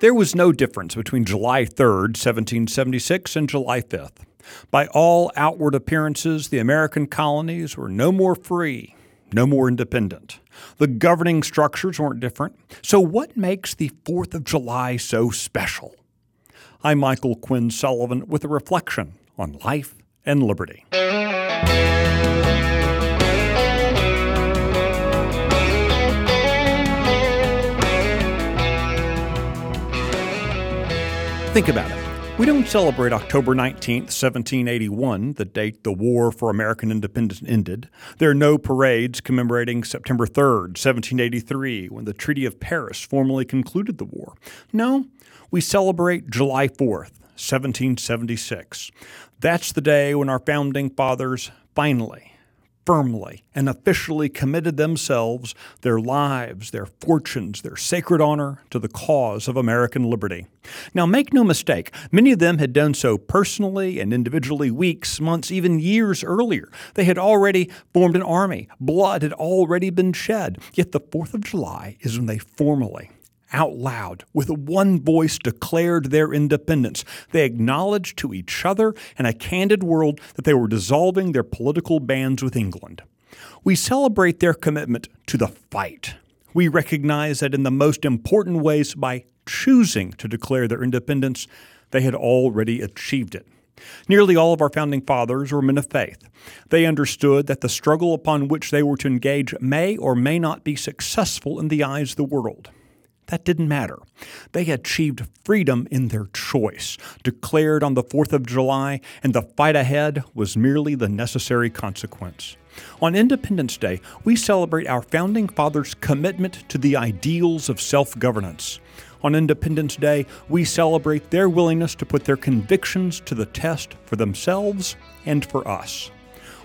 There was no difference between July 3rd, 1776, and July 5th. By all outward appearances, the American colonies were no more free, no more independent. The governing structures weren't different. So, what makes the 4th of July so special? I'm Michael Quinn Sullivan with a reflection on life and liberty. Think about it. We don't celebrate October 19th, 1781, the date the War for American Independence ended. There are no parades commemorating September 3rd, 1783, when the Treaty of Paris formally concluded the war. No, we celebrate July 4th, 1776. That's the day when our founding fathers finally firmly and officially committed themselves, their lives, their fortunes, their sacred honor to the cause of American liberty. Now, make no mistake, many of them had done so personally and individually weeks, months, even years earlier. They had already formed an army, blood had already been shed. Yet the 4th of July is when they formally out loud, with one voice, declared their independence. They acknowledged to each other and a candid world that they were dissolving their political bands with England. We celebrate their commitment to the fight. We recognize that in the most important ways, by choosing to declare their independence, they had already achieved it. Nearly all of our founding fathers were men of faith. They understood that the struggle upon which they were to engage may or may not be successful in the eyes of the world. That didn't matter. They achieved freedom in their choice, declared on the 4th of July, and the fight ahead was merely the necessary consequence. On Independence Day, we celebrate our founding fathers' commitment to the ideals of self governance. On Independence Day, we celebrate their willingness to put their convictions to the test for themselves and for us.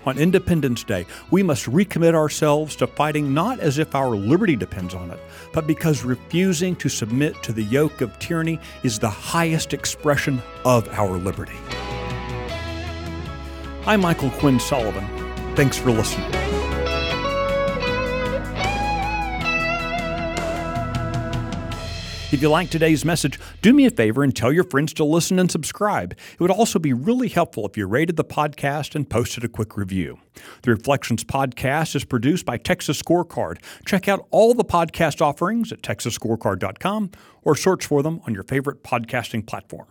On Independence Day, we must recommit ourselves to fighting not as if our liberty depends on it, but because refusing to submit to the yoke of tyranny is the highest expression of our liberty. I'm Michael Quinn Sullivan. Thanks for listening. If you like today's message, do me a favor and tell your friends to listen and subscribe. It would also be really helpful if you rated the podcast and posted a quick review. The Reflections podcast is produced by Texas Scorecard. Check out all the podcast offerings at texasscorecard.com or search for them on your favorite podcasting platform.